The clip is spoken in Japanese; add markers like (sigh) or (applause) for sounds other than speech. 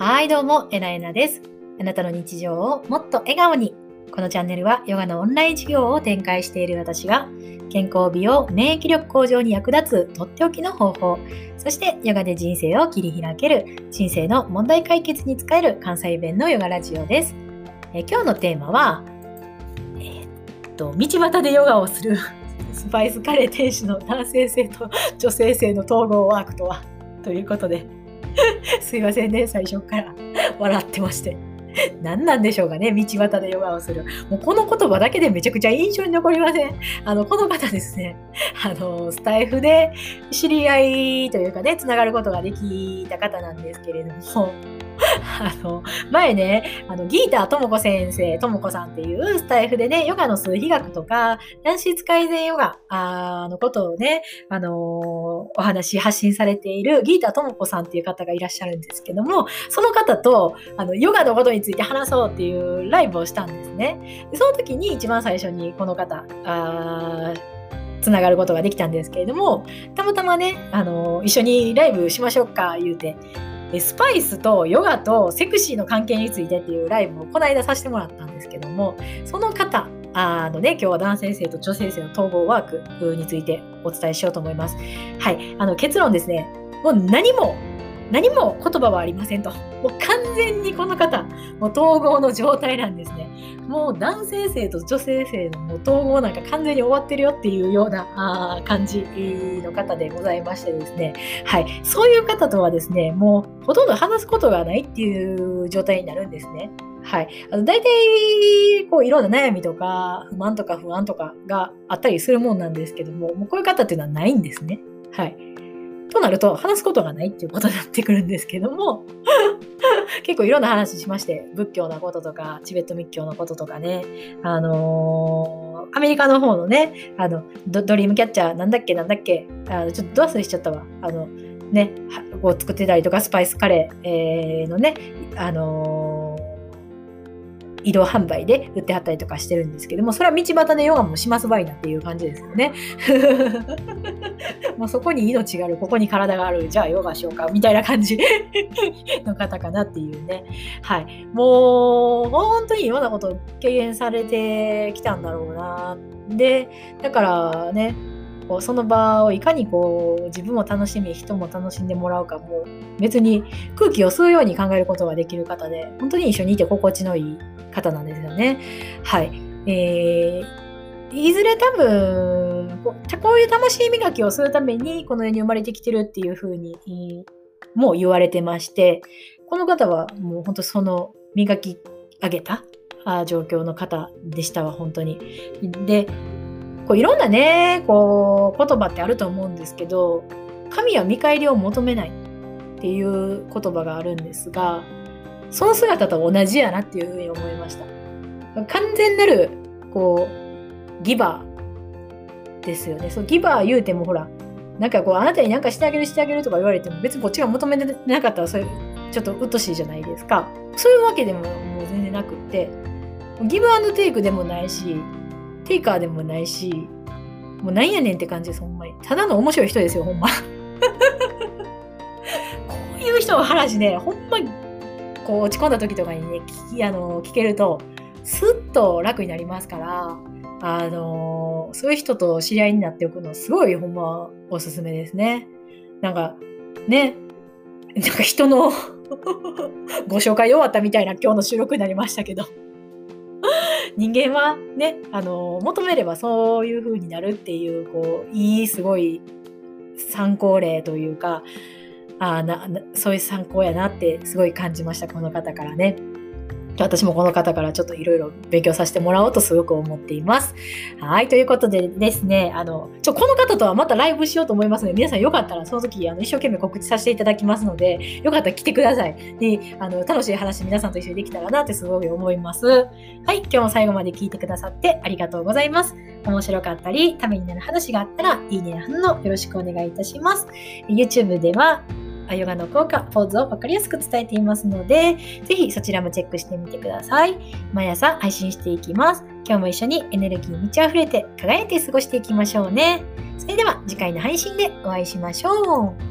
はい、どうも、えなえなです。あなたの日常をもっと笑顔に。このチャンネルはヨガのオンライン授業を展開している私が健康美容、免疫力向上に役立つとっておきの方法、そしてヨガで人生を切り開ける人生の問題解決に使える関西弁のヨガラジオです。え今日のテーマは、えーっと、道端でヨガをするスパイスカレー店主の男性性と女性性の統合ワークとはということで、(laughs) すいませんね、最初から笑ってまして。何なんでしょうかね、道端でヨガをする。もうこの言葉だけでめちゃくちゃ印象に残りません。あの、この方ですね、あの、スタイフで知り合いというかね、つながることができた方なんですけれども、あの、前ね、あの、ギーターともこ先生、ともこさんっていうスタイフでね、ヨガの数比学とか、男子改善ヨガあのことをね、あのーお話、発信されているギーターともこさんっていう方がいらっしゃるんですけども、その方と、あの、ヨガのことについて話そうっていうライブをしたんですね。でその時に一番最初にこの方、あつながることができたんですけれども、たまたまね、あの一緒にライブしましょうか、言うて、スパイスとヨガとセクシーの関係についてっていうライブをこの間させてもらったんですけども、その方、あのね、今日は男性性と女性性の統合ワークについてお伝えしようと思います。はい、あの結論ですね、もう何も、何も言葉はありませんと。もう完全にこの方、もう統合の状態なんですね。もう男性性と女性性のもう統合なんか完全に終わってるよっていうような感じの方でございましてですね。はい。そういう方とはですね、もうほとんど話すことがないっていう状態になるんですね。はい。あの大体、こう、いろんな悩みとか、不満とか不安とかがあったりするもんなんですけども、もうこういう方っていうのはないんですね。はい。となると、話すことがないっていうことになってくるんですけども、(laughs) 結構いろんな話しまして、仏教のこととか、チベット密教のこととかね、あのーアメリカの方のね、あの、ドドリームキャッチャー、なんだっけ、なんだっけ、あのちょっとド忘れしちゃったわ。あの、ね、こう作ってたりとか、スパイスカレー、えーのね、あのー移動販売で売ってはったりとかしてるんですけども、それは道端でヨガもしますばいなっていう感じですよね。(laughs) もうそこに命がある、ここに体がある、じゃあヨガしようか、みたいな感じ (laughs) の方かなっていうね。はい。もう、本当にいろんなことを経験されてきたんだろうな。で、だからね、こうその場をいかにこう自分も楽しみ人も楽しんでもらうかも別に空気を吸うように考えることができる方で本当に一緒にいて心地のいい方なんですよね。はい。えー、いずれ多分こうこういう魂磨きをするためにこの世に生まれてきてるっていうふうにもう言われてましてこの方はもう本当その磨き上げた状況の方でしたわ本当に。でこういろんなねこう言葉ってあると思うんですけど神は見返りを求めないっていう言葉があるんですがその姿と同じやなっていうふうに思いました完全なるこうギバーですよねそうギバー言うてもほらなんかこうあなたに何かしてあげるしてあげるとか言われても別にこっちが求めてなかったらそれちょっとうっとしいじゃないですかそういうわけでももう全然なくってギブアンドテイクでもないしテイカーでもないし、もうなんやねんって感じです、ほんまに。ただの面白い人ですよ、ほんま。(laughs) こういう人の話ね、ほんまに、こう落ち込んだ時とかにね、聞き、あの、聞けると、スッと楽になりますから、あの、そういう人と知り合いになっておくの、すごいほんまおすすめですね。なんか、ね、なんか人の (laughs) ご紹介終わったみたいな今日の収録になりましたけど。(laughs) 人間はね、あの、求めればそういう風になるっていう、こう、いい、すごい参考例というか、あなそういう参考やなってすごい感じました、この方からね。私もこの方からちょっといろいろ勉強させてもらおうとすごく思っています。はい、ということでですね、あの、ちょ、この方とはまたライブしようと思いますので、皆さんよかったらその時、あの、一生懸命告知させていただきますので、よかったら来てください。で、あの、楽しい話皆さんと一緒にできたらなってすごい思います。はい、今日も最後まで聞いてくださってありがとうございます。面白かったり、ためになる話があったら、いいねや反応よろしくお願いいたします。YouTube では、ヨガの効果、ポーズを分かりやすく伝えていますので、ぜひそちらもチェックしてみてください。毎朝配信していきます。今日も一緒にエネルギーに満ち溢れて輝いて過ごしていきましょうね。それでは次回の配信でお会いしましょう。